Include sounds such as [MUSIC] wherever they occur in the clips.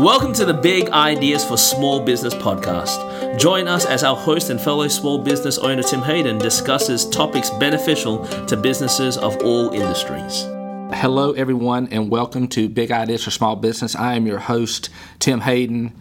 Welcome to the Big Ideas for Small Business podcast. Join us as our host and fellow small business owner Tim Hayden discusses topics beneficial to businesses of all industries. Hello, everyone, and welcome to Big Ideas for Small Business. I am your host, Tim Hayden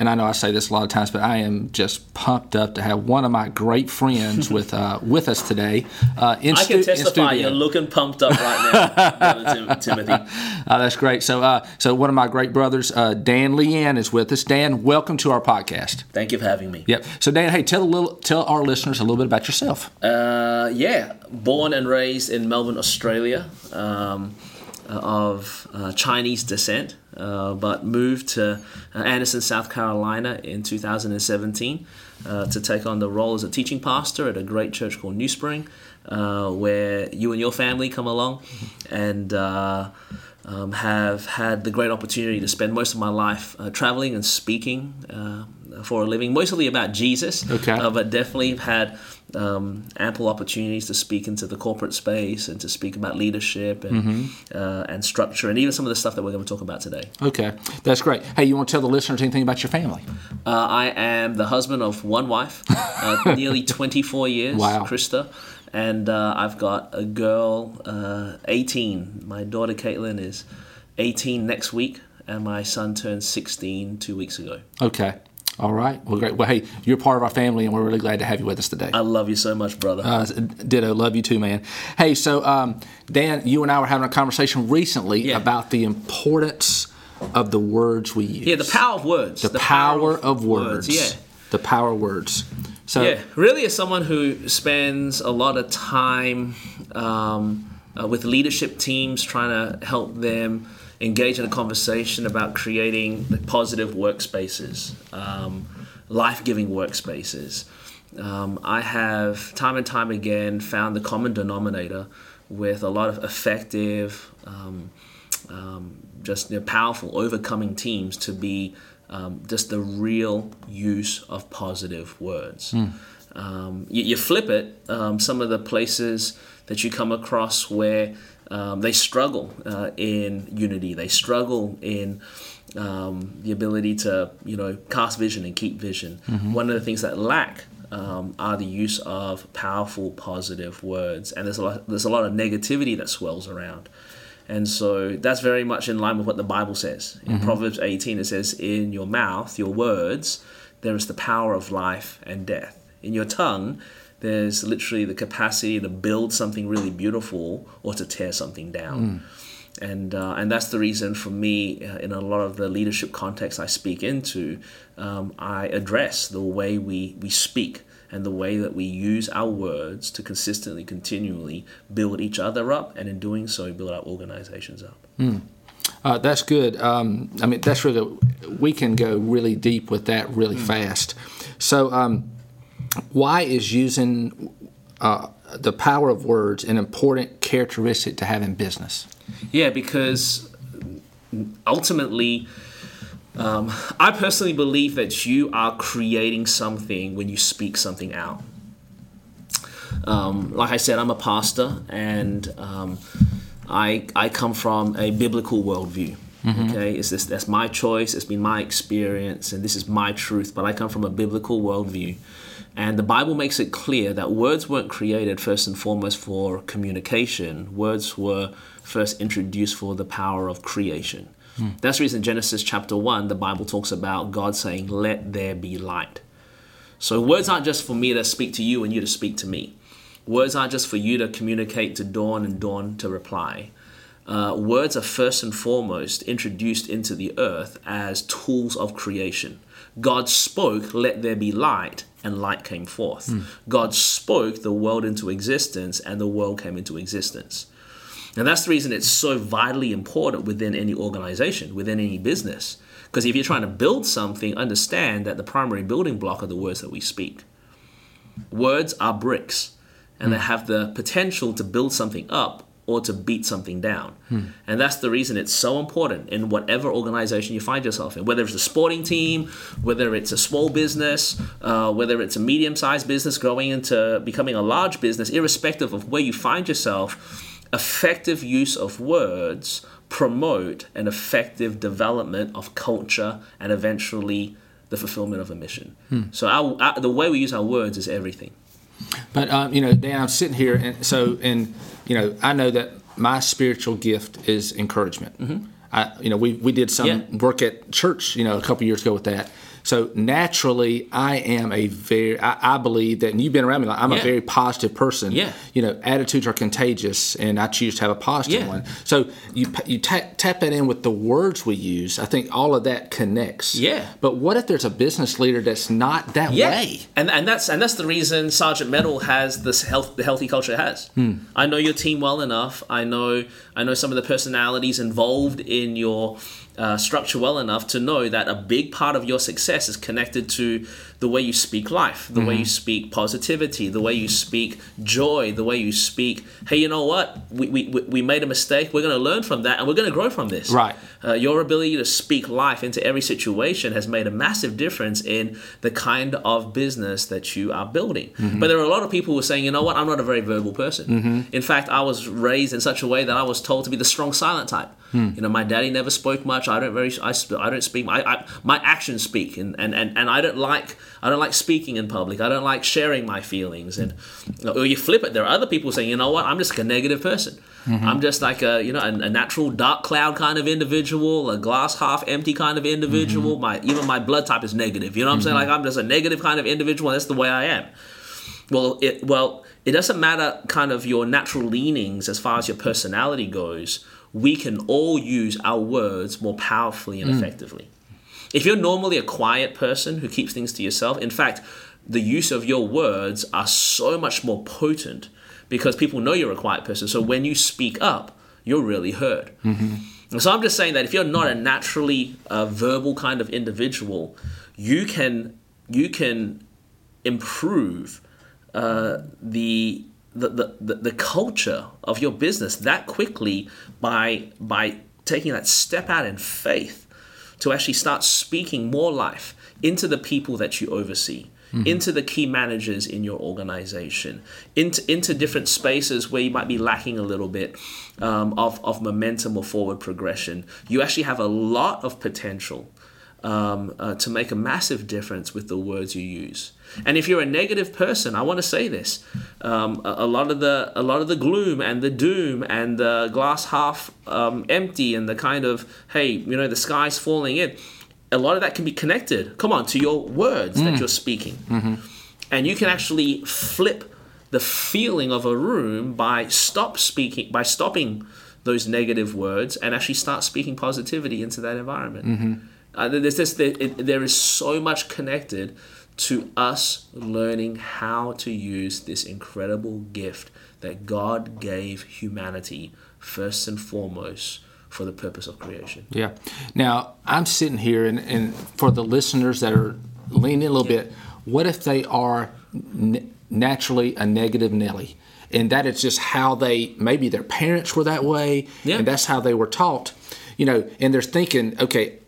and I know I say this a lot of times, but I am just pumped up to have one of my great friends with uh, with us today. Uh, in I can stu- testify you're looking pumped up right now, Tim- Timothy. [LAUGHS] Uh, that's great. So, uh, so one of my great brothers, uh, Dan Lian, is with us. Dan, welcome to our podcast. Thank you for having me. Yep. So, Dan, hey, tell a little, tell our listeners a little bit about yourself. Uh, yeah, born and raised in Melbourne, Australia. Um, of Chinese descent. Uh, but moved to uh, Anderson, South Carolina in 2017 uh, to take on the role as a teaching pastor at a great church called NewSpring, uh, where you and your family come along and uh, um, have had the great opportunity to spend most of my life traveling and speaking for a living, mostly about Jesus, okay. but definitely had um, ample opportunities to speak into the corporate space and to speak about leadership and mm-hmm. uh, and structure and even some of the stuff that we're going to talk about today. Okay, that's great. Hey, you want to tell the listeners anything about your family? Uh, I am the husband of one wife, uh, [LAUGHS] nearly 24 years, wow. Krista. And uh, I've got a girl, uh, 18. My daughter Caitlin is 18 next week, and my son turned 16 two weeks ago. Okay. All right. Well, great. Well, hey, you're part of our family, and we're really glad to have you with us today. I love you so much, brother. Uh, ditto. Love you too, man. Hey, so um, Dan, you and I were having a conversation recently yeah. about the importance of the words we use. Yeah, the power of words. The, the power, power, of, words. words. Yeah. The power of words. So, yeah, really, as someone who spends a lot of time um, uh, with leadership teams trying to help them engage in a conversation about creating positive workspaces, um, life giving workspaces. Um, I have time and time again found the common denominator with a lot of effective, um, um just you know, powerful, overcoming teams to be um, just the real use of positive words. Mm. You, you, flip it, um, some of the places that you come across where um, they struggle uh, in unity. They struggle in um, the ability to, you know, cast vision and keep vision. Mm-hmm. One of the things that lack um, are the use of powerful, positive words, and there's a lot, there's a lot of negativity that swells around. And so that's very much in line with what the Bible says. In mm-hmm. Proverbs 18, it says, In your mouth, your words, there is the power of life and death. In your tongue, there's literally the capacity to build something really beautiful or to tear something down. Mm. And, uh, and that's the reason for me, uh, in a lot of the leadership contexts I speak into, um, I address the way we, we speak and the way that we use our words to consistently, continually build each other up, and in doing so, build our organizations up. Mm. Uh, that's good. Um, I mean, that's really, we can go really deep with that really mm. fast. So, um, why is using uh, the power of words an important characteristic to have in business? Yeah, because ultimately, um, I personally believe that you are creating something when you speak something out. Um, like I said, I'm a pastor, and um, I I come from a biblical worldview. Mm-hmm. Okay, it's this that's my choice. It's been my experience, and this is my truth. But I come from a biblical worldview, and the Bible makes it clear that words weren't created first and foremost for communication, words were first introduced for the power of creation. Hmm. That's the reason Genesis chapter 1, the Bible talks about God saying, Let there be light. So words aren't just for me to speak to you and you to speak to me. Words aren't just for you to communicate to Dawn and Dawn to reply. Uh, words are first and foremost introduced into the earth as tools of creation. God spoke, let there be light, and light came forth. Mm. God spoke the world into existence, and the world came into existence. And that's the reason it's so vitally important within any organization, within any business. Because if you're trying to build something, understand that the primary building block are the words that we speak. Words are bricks, and mm. they have the potential to build something up or to beat something down. Hmm. And that's the reason it's so important in whatever organization you find yourself in, whether it's a sporting team, whether it's a small business, uh, whether it's a medium sized business growing into becoming a large business, irrespective of where you find yourself, effective use of words promote an effective development of culture and eventually the fulfillment of a mission. So our, our, the way we use our words is everything. But um, you know, Dan, I'm sitting here, and so and you know, I know that my spiritual gift is encouragement. I, you know, we we did some. Yeah. work at church, you know, a couple years ago with that. So naturally, I am a very, I, I believe that, and you've been around me, like, I'm a very positive person. Yeah. You know, attitudes are contagious, and I choose to have a positive Yeah. one. So you you tap, tap that in with the words we use. I think all of that connects. Yeah. But what if there's a business leader that's not that way? And and that's and that's the reason Sargent Metal has this health the healthy culture it has. Hmm. I know your team well enough. I know I know some of the personalities involved in your uh, structure well enough to know that a big part of your success is connected to the way you speak life, the way Mm-hmm. you speak positivity, the way you speak joy, the way you speak. Hey, you know what? We we, we- made a mistake. We're going to learn from that, and we're going to grow from this. Right. Uh, your ability to speak life into every situation has made a massive difference in the kind of business that you are building. But there are a lot of people who are saying, you know what, I'm not a very verbal person. In fact, I was raised in such a way that I was told to be the strong silent type. You know, my daddy never spoke much. I don't very, I, I don't speak. I, I, my actions speak, and, and, and, and I don't like, I don't like speaking in public. I don't like sharing my feelings. And uh, or you flip it. There are other people saying, you know what, I'm just a negative person. Mm-hmm. I'm just like a, you know, a, a natural dark cloud kind of individual, a glass half empty kind of individual. Mm-hmm. My even my blood type is negative. You know what I'm saying? Mm-hmm. Like I'm just a negative kind of individual. That's the way I am. Well, it well, it doesn't matter kind of your natural leanings as far as your personality goes. We can all use our words more powerfully and effectively. If you're normally a quiet person who keeps things to yourself, in fact, the use of your words are so much more potent because people know you're a quiet person. So when you speak up, you're really heard. And So I'm just saying that if you're not a naturally uh, verbal kind of individual, you can you can improve uh, the, the, the the the culture of your business that quickly by by taking that step out in faith to actually start speaking more life into the people that you oversee, into the key managers in your organization, into, into different spaces where you might be lacking a little bit um, of, of momentum or forward progression. You actually have a lot of potential um, uh, to make a massive difference with the words you use. And if you're a negative person, I want to say this: um, a, a lot of the a lot of the gloom and the doom and the glass half um, empty and the kind of hey, you know, the sky's falling in. A lot of that can be connected. Come on, to your words that you're speaking, and you can actually flip the feeling of a room by stop speaking by stopping those negative words and actually start speaking positivity into that environment. Uh, there's this, there, it, there is so much connected to us learning how to use this incredible gift that God gave humanity first and foremost for the purpose of creation. Yeah. Now I'm sitting here, and, and for the listeners that are leaning a little bit, what if they are n- naturally a negative Nelly? And that is just how they, maybe their parents were that way, Yeah. and that's how they were taught, you know, and they're thinking, okay,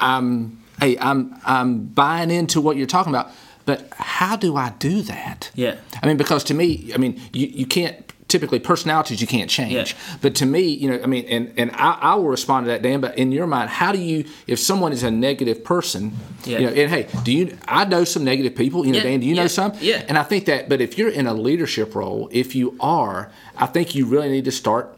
I'm, hey, I'm, I'm buying into what you're talking about, but how do I do that? Yeah. I mean, because to me, I mean, you, you can't typically personalities you can't change. Yeah. But to me, you know, I mean, and and I, I will respond to that, Dan. But in your mind, how do you, if someone is a negative person, Yeah. you know, and hey, do you? I know some negative people. You know, Yeah, Dan, do you know some? yeah. And I think that, but if you're in a leadership role, if you are, I think you really need to start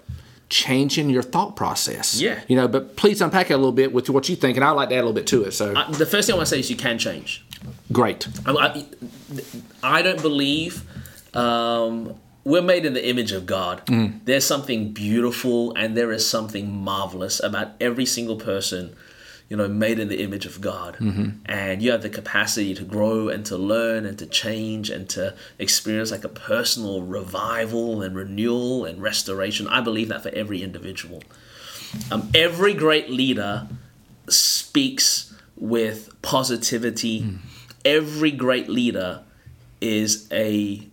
changing your thought process. Yeah. You know, but please unpack it a little bit with what you think, and I'd like to add a little bit to it. So the first thing I want to say is you can change. great. I, I, I don't believe um, we're made in the image of God. There's something beautiful and there is something marvelous about every single person, you know, made in the image of God. Mm-hmm. And you have the capacity to grow and to learn and to change and to experience like a personal revival and renewal and restoration. I believe that for every individual. Um, every great leader speaks with positivity. Mm. Every great leader is a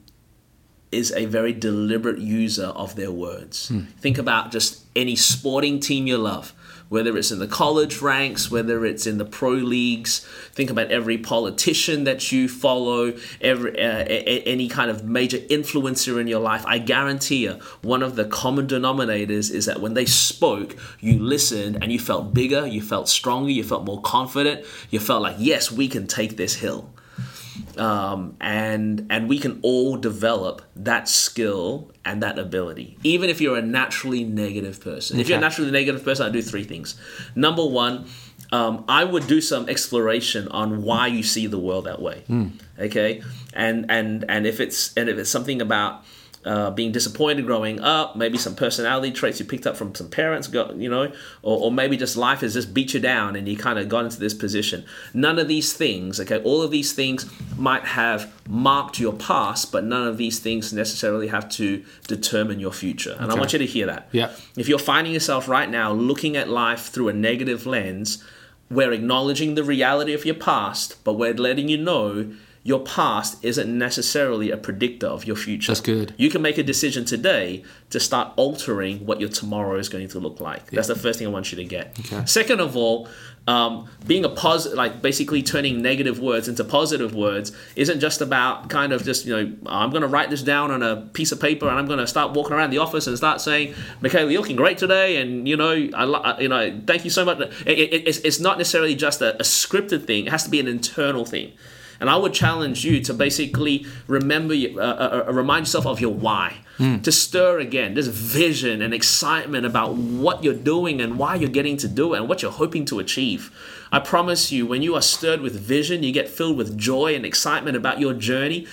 is a very deliberate user of their words. Hmm. Think about just any sporting team you love. Whether it's in the college ranks, whether it's in the pro leagues. Think about every politician that you follow, every uh, a- any kind of major influencer in your life. I guarantee you, one of the common denominators is that when they spoke, you listened and you felt bigger, you felt stronger, you felt more confident, you felt like, yes, we can take this hill um, and and we can all develop that skill and that ability even if you're a naturally negative person. If you're a Okay. naturally negative person i do three things. Number one um, i would do some exploration on why you see the world that way. Okay? And and and if it's and if it's something about uh, being disappointed growing up, maybe some personality traits you picked up from some parents, you know, or, or maybe just life has just beat you down and you kind of got into this position. None of these things, okay, all of these things might have marked your past, but none of these things necessarily have to determine your future. And I want you to hear that. Yeah. If you're finding yourself right now looking at life through a negative lens, we're acknowledging the reality of your past, but we're letting you know your past isn't necessarily a predictor of your future. That's good. You can make a decision today to start altering what your tomorrow is going to look like. That's the first thing I want you to get. Okay. Second of all, um, being a positive, like basically turning negative words into positive words, isn't just about kind of just you know I'm going to write this down on a piece of paper and I'm going to start walking around the office and start saying, Michaela, you're looking great today, and you know I- you know thank you so much. It, it, it's, it's not necessarily just a, a scripted thing; it has to be an internal thing. And I would challenge you to basically remember, uh, uh, uh, remind yourself of your why, to stir again this vision and excitement about what you're doing and why you're getting to do it and what you're hoping to achieve. I promise you, when you are stirred with vision, you get filled with joy and excitement about your journey.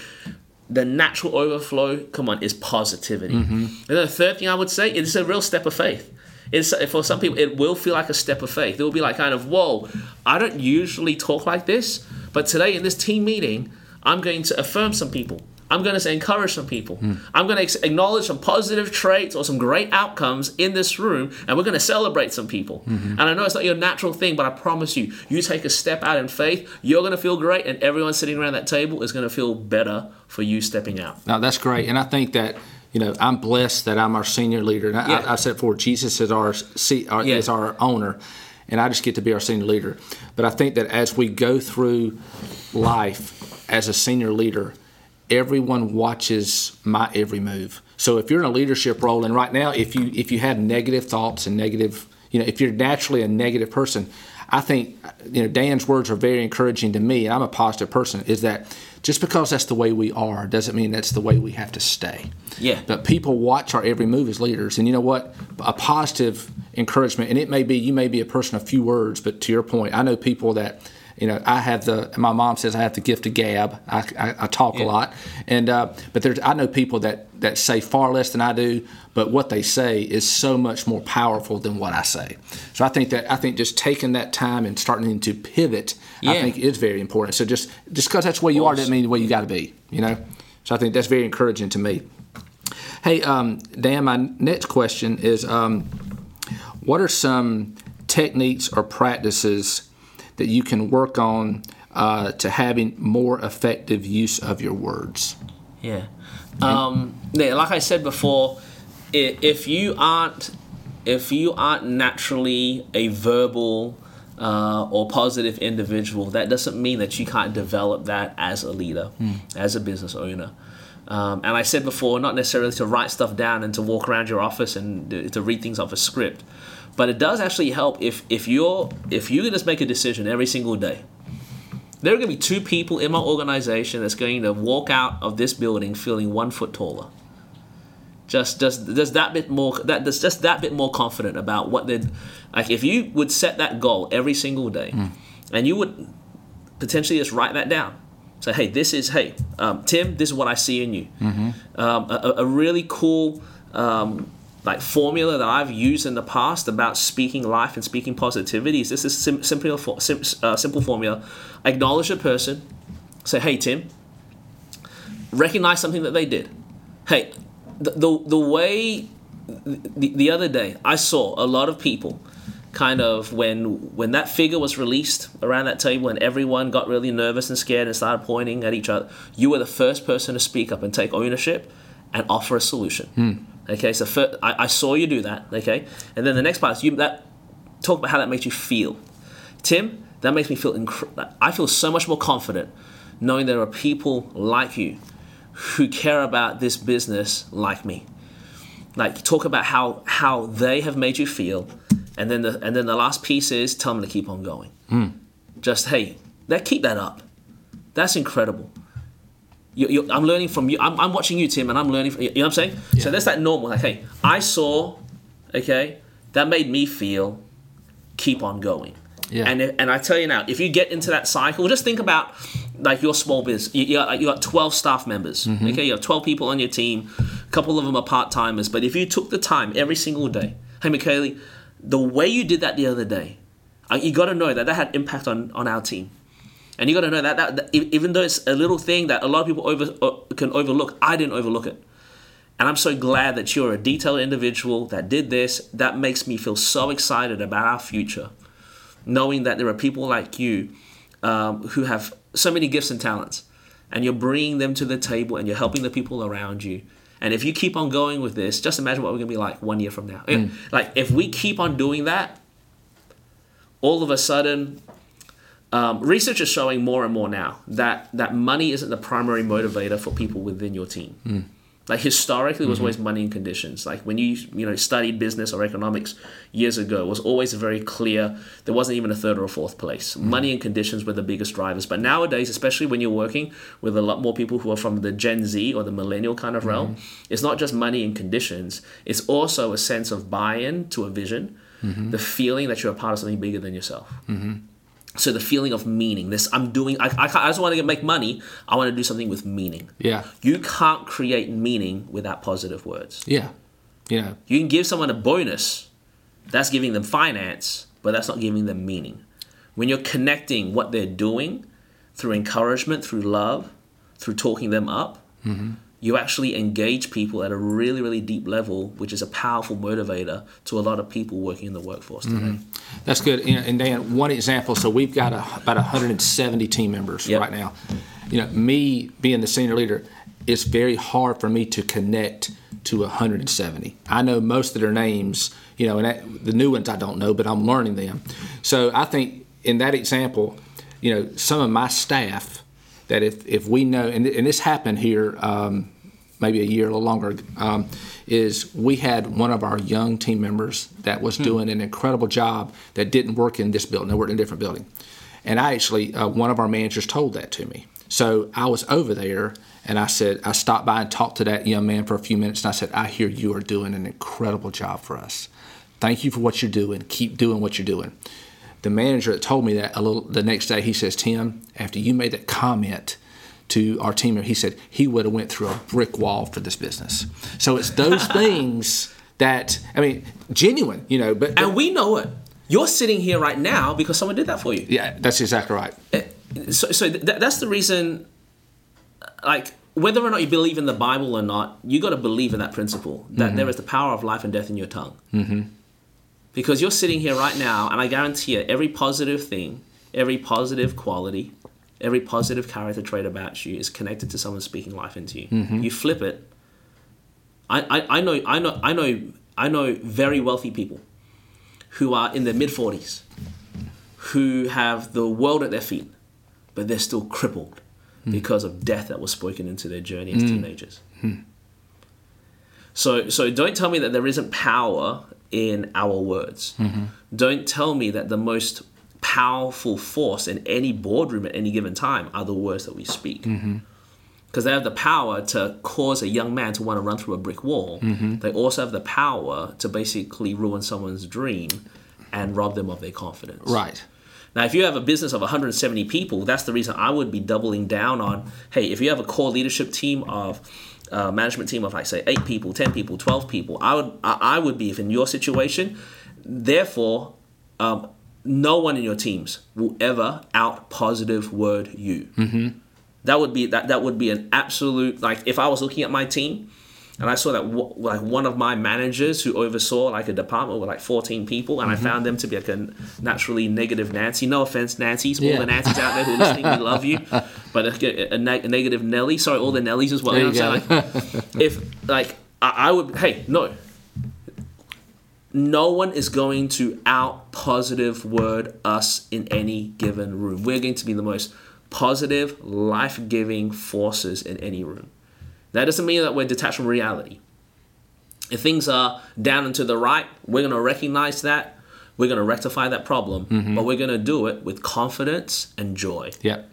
The natural overflow, come on, is positivity. And then the third thing I would say is a real step of faith. It's for some people, it will feel like a step of faith. It will be like kind of, whoa, I don't usually talk like this, but today in this team meeting, I'm going to affirm some people. I'm going to say encourage some people. Hmm. I'm going to acknowledge some positive traits or some great outcomes in this room, and we're going to celebrate some people. Hmm, hmm. And I know it's not your natural thing, but I promise you, you take a step out in faith, you're going to feel great, and everyone sitting around that table is going to feel better for you stepping out. Now that's great, and I think that you know I'm blessed that I'm our senior leader. And I, Yeah. I, I said before, Jesus is our, our Yeah. is our owner, and I just get to be our senior leader. But I think that as we go through life as a senior leader, everyone watches my every move. So if you're in a leadership role, and right now, if you if you have negative thoughts and negative, you know, if you're naturally a negative person, I think you know Dan's words are very encouraging to me, and I'm a positive person. Is that just because that's the way we are doesn't mean that's the way we have to stay. Yeah. But people watch our every move as leaders, and you know what? A positive encouragement, and it may be you may be a person of few words, but to your point, I know people that. You know, I have the. My mom says I have the gift of gab. I, I, I talk a lot, and uh, but there's. I know people that that say far less than I do, but what they say is so much more powerful than what I say. So I think that I think just taking that time and starting to pivot, I think is very important. So just just because that's where you are doesn't mean the way you got to be. You know, so I think that's very encouraging to me. Hey, um, Dan, my next question is um, what are some techniques or practices that you can work on uh, to having more effective use of your words? Yeah. Um, like I said before, if you aren't if you aren't naturally a verbal uh, or positive individual, that doesn't mean that you can't develop that as a leader, as a business owner. Um, and I said before, not necessarily to write stuff down and to walk around your office and to read things off a script, but it does actually help if if you're if you just make a decision every single day there are going to be two people in my organization that's going to walk out of this building feeling one foot taller. Just, just, just that bit more. That, that's just that bit more confident about what they. Like, if you would set that goal every single day, and you would potentially just write that down. Say, hey, this is hey, um, Tim. This is what I see in you. Um, a, a- a really cool um, like formula that I've used in the past about speaking life and speaking positivity is this is sim- simply a sim- uh, simple formula. Acknowledge a person. Say, hey, Tim. Recognize something that they did. Hey, the the, the way the, the other day I saw a lot of people kind of when when that figure was released around that table and everyone got really nervous and scared and started pointing at each other you were the first person to speak up and take ownership and offer a solution okay so fir- I, I saw you do that okay and then the next part is you that talk about how that makes you feel. Tim, that makes me feel I feel so much more confident knowing there are people like you who care about this business like me. Like talk about how how they have made you feel, and then the and then the last piece is tell them to keep on going. Hmm. Just hey, that keep that up. That's incredible. You, I'm learning from you. I'm, I'm watching you, Tim, and I'm learning. From, you know what I'm saying? So that's that normal. Like, hey, I saw, okay, that made me feel. Keep on going. Yeah. And if, and I tell you now, if you get into that cycle, just think about like your small business. You, you, got, you got 12 staff members. Okay, you have 12 people on your team. A couple of them are part timers. But if you took the time every single day, hey, Michaeli, the way you did that the other day, uh, you got to know that that had impact on on our team. And you got to know that, that, that even though it's a little thing that a lot of people over uh, can overlook, I didn't overlook it. And I'm so glad that you're a detailed individual that did this. That makes me feel so excited about our future, knowing that there are people like you um, who have so many gifts and talents, and you're bringing them to the table and you're helping the people around you. And if you keep on going with this, just imagine what we're going to be like one year from now. Like if we keep on doing that, all of a sudden um, research is showing more and more now that that money isn't the primary motivator for people within your team. Hmm. Like historically, it was mm-hmm. always money and conditions. Like when you you know studied business or economics years ago, it was always very clear. There wasn't even a third or a fourth place. Hmm. Money and conditions were the biggest drivers. But nowadays, especially when you're working with a lot more people who are from the Gen Z or the millennial kind of realm, hmm. it's not just money and conditions. It's also a sense of buy-in to a vision, mm-hmm. the feeling that you're a part of something bigger than yourself. Mm-hmm. So the feeling of meaning. This I'm doing. I, I, can't- I just want to make money. I want to do something with meaning. Yeah. You can't create meaning without positive words. Yeah. You know, You can give someone a bonus, that's giving them finance, but that's not giving them meaning. When you're connecting what they're doing through encouragement, through love, through talking them up, mm-hmm. You actually engage people at a really, really deep level, which is a powerful motivator to a lot of people working in the workforce today. That's good. And Dan, one example. So we've got a, about 170 team members Yep. right now. You know, me being the senior leader, it's very hard for me to connect to 170. I know most of their names. You know, and that, the new ones I don't know, but I'm learning them. So I think in that example, you know, some of my staff that if if we know, and, and this happened here. Um, maybe a year, a little longer, um, is we had one of our young team members that was doing an incredible job that didn't work in this building. They worked in a different building. And I actually, uh, one of our managers told that to me. So I was over there and I said, I stopped by and talked to that young man for a few minutes and I said, I hear you are doing an incredible job for us. Thank you for what you're doing. Keep doing what you're doing. The manager that told me that a little the next day, he says, Tim, after you made that comment, to our team, he said he would have went through a brick wall for this business. So it's those [LAUGHS] things that I mean, genuine, you know. But, And we know it. You're sitting here right now because someone did that for you. yeah, that's exactly right. so, so th- that's the reason like whether or not you believe in the bible or not you got to believe in that principle that there is the power of life and death in your tongue mm-hmm. because you're sitting here right now and i guarantee you every positive thing every positive quality every positive character trait about you is connected to someone speaking life into you. Mm-hmm. You flip it. I, I, I know i know i know i know very wealthy people who are in their mid 40s who have the world at their feet but they're still crippled hmm. because of death that was spoken into their journey as hmm. teenagers. Hmm. So, so don't tell me that there isn't power in our words. Mm-hmm. Don't tell me that the most powerful force in any boardroom at any given time are the words that we speak. Because they have the power to cause a young man to want to run through a brick wall. They also have the power to basically ruin someone's dream and rob them of their confidence. Right. Now, if you have a business of 170 people, that's the reason I would be doubling down on. Hey, if you have a core leadership team of uh, management team of like say eight people, 10 people, 12 people, I would I, I would be if in your situation. Therefore, um, no one in your teams will ever out positive word you. Mm-hmm. That would be that that would be an absolute like if I was looking at my team and I saw that w- like one of my managers who oversaw like a department with like 14 people, and I found them to be like a naturally negative Nancy. No offense, Nancy's, all Yeah. the Nancy's out there who are listening, we love you, [LAUGHS] but a, a, neg- a negative Nelly. Sorry, all the Nellies as well. You know what I'm saying? Like, if like I, I would, hey, no. No one is going to out positive word us in any given room. We're going to be the most positive, life giving forces in any room. That doesn't mean that we're detached from reality. If things are down and to the right, we're going to recognize that. We're going to rectify that problem, mm-hmm. but we're going to do it with confidence and joy. Yep.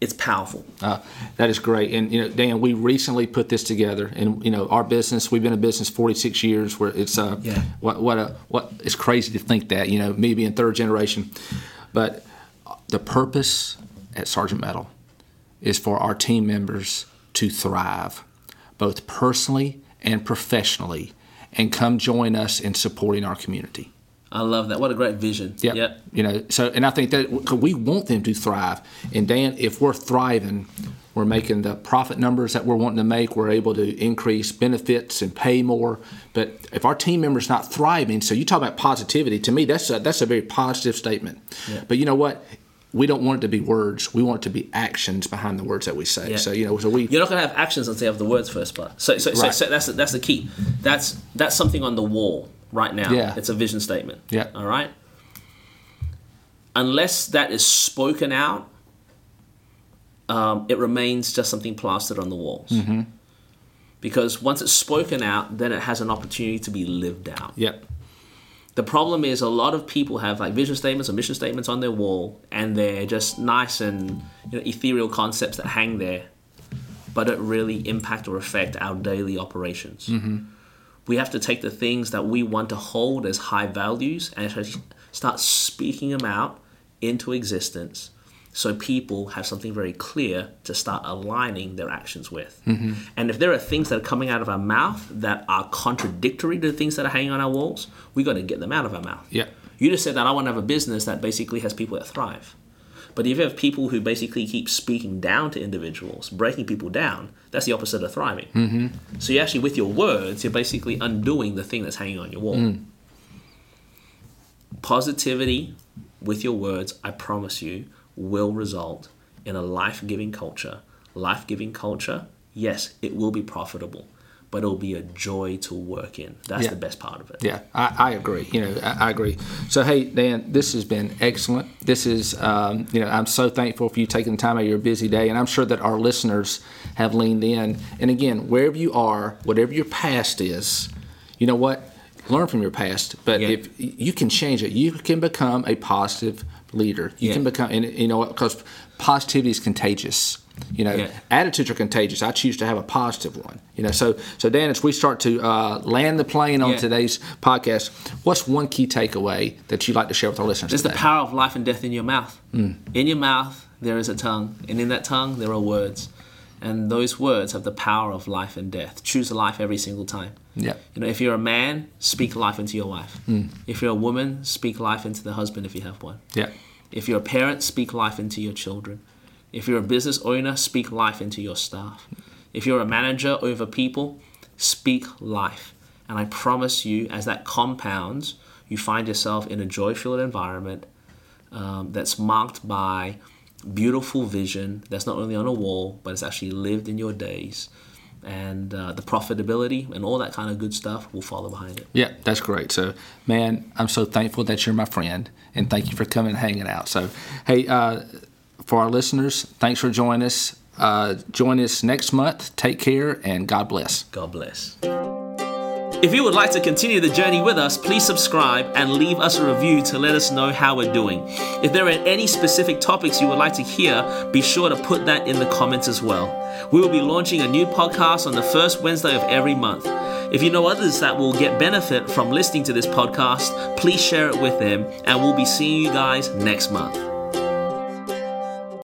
It's powerful. Uh, that is great. And you know, Dan, we recently put this together, and you know, our business. We've been in business 46 years. Where it's uh, Yeah. what what a what it's crazy to think that you know, me being third generation, but the purpose at Sargent Metal is for our team members to thrive, both personally and professionally, and come join us in supporting our community. I love that. What a great vision. Yeah. Yep. You know, so and I think that we want them to thrive. And Dan, if we're thriving, we're making the profit numbers that we're wanting to make. We're able to increase benefits and pay more. But if our team members not thriving, so you talk about positivity. To me, that's a, that's a very positive statement. But you know what? We don't want it to be words. We want it to be actions behind the words that we say. Yeah. So you know, so we You're not going to have actions until you have the words first, but so so, so, so that's that's the key. That's that's something on the wall right now. Yeah. It's a vision statement. Yeah. All right. Unless that is spoken out, um, it remains just something plastered on the walls. Mm-hmm. Because once it's spoken out, then it has an opportunity to be lived out. Yep. The problem is a lot of people have like vision statements or mission statements on their wall, and they're just nice and you know, ethereal concepts that hang there, but don't really impact or affect our daily operations. We have to take the things that we want to hold as high values and start speaking them out into existence so people have something very clear to start aligning their actions with. Mm-hmm. And if there are things that are coming out of our mouth that are contradictory to the things that are hanging on our walls, we got to get them out of our mouth. Yep. You just said that I want to have a business that basically has people that thrive. But if you have people who basically keep speaking down to individuals, breaking people down, that's the opposite of thriving. Mm-hmm. So you actually, with your words, you're basically undoing the thing that's hanging on your wall. Positivity with your words, I promise you, will result in a life giving culture. Life giving culture, yes, it will be profitable, but it'll be a joy to work in. That's Yeah. the best part of it. Yeah, I, I agree. You know, I, I agree. So, hey, Dan, this has been excellent. This is, um, you know, I'm so thankful for you taking the time out of your busy day, and I'm sure that our listeners have leaned in. And again, wherever you are, whatever your past is, you know what? Learn from your past, but Yeah. if you can change it, you can become a positive leader. You Yeah. can become, and you know, because positivity is contagious. You know, Yeah. attitudes are contagious. I choose to have a positive one. You know, so so Dan, as we start to uh, land the plane on Yeah. today's podcast, what's one key takeaway that you'd like to share with our listeners There's the power of life and death in your mouth. In your mouth, there is a tongue, and in that tongue, there are words. And those words have the power of life and death. Choose life every single time. yeah, You know, if you're a man, speak life into your wife. If you're a woman, speak life into the husband if you have one. yeah, If you're a parent, speak life into your children. If you're a business owner, speak life into your staff. If you're a manager over people, speak life. And I promise you, as that compounds, you find yourself in a joy filled environment um, that's marked by beautiful vision that's not only on a wall, but it's actually lived in your days. And uh, the profitability and all that kind of good stuff will follow behind it. yeah. That's great. So, man, I'm so thankful that you're my friend, and thank you for coming and hanging out. So, hey, uh, for our listeners, thanks for joining us. Uh, join us next month. Take care, and God bless. God bless. If you would like to continue the journey with us, please subscribe and leave us a review to let us know how we're doing. If there are any specific topics you would like to hear, be sure to put that in the comments as well. We will be launching a new podcast on the first Wednesday of every month. If you know others that will get benefit from listening to this podcast, please share it with them, and we'll be seeing you guys next month.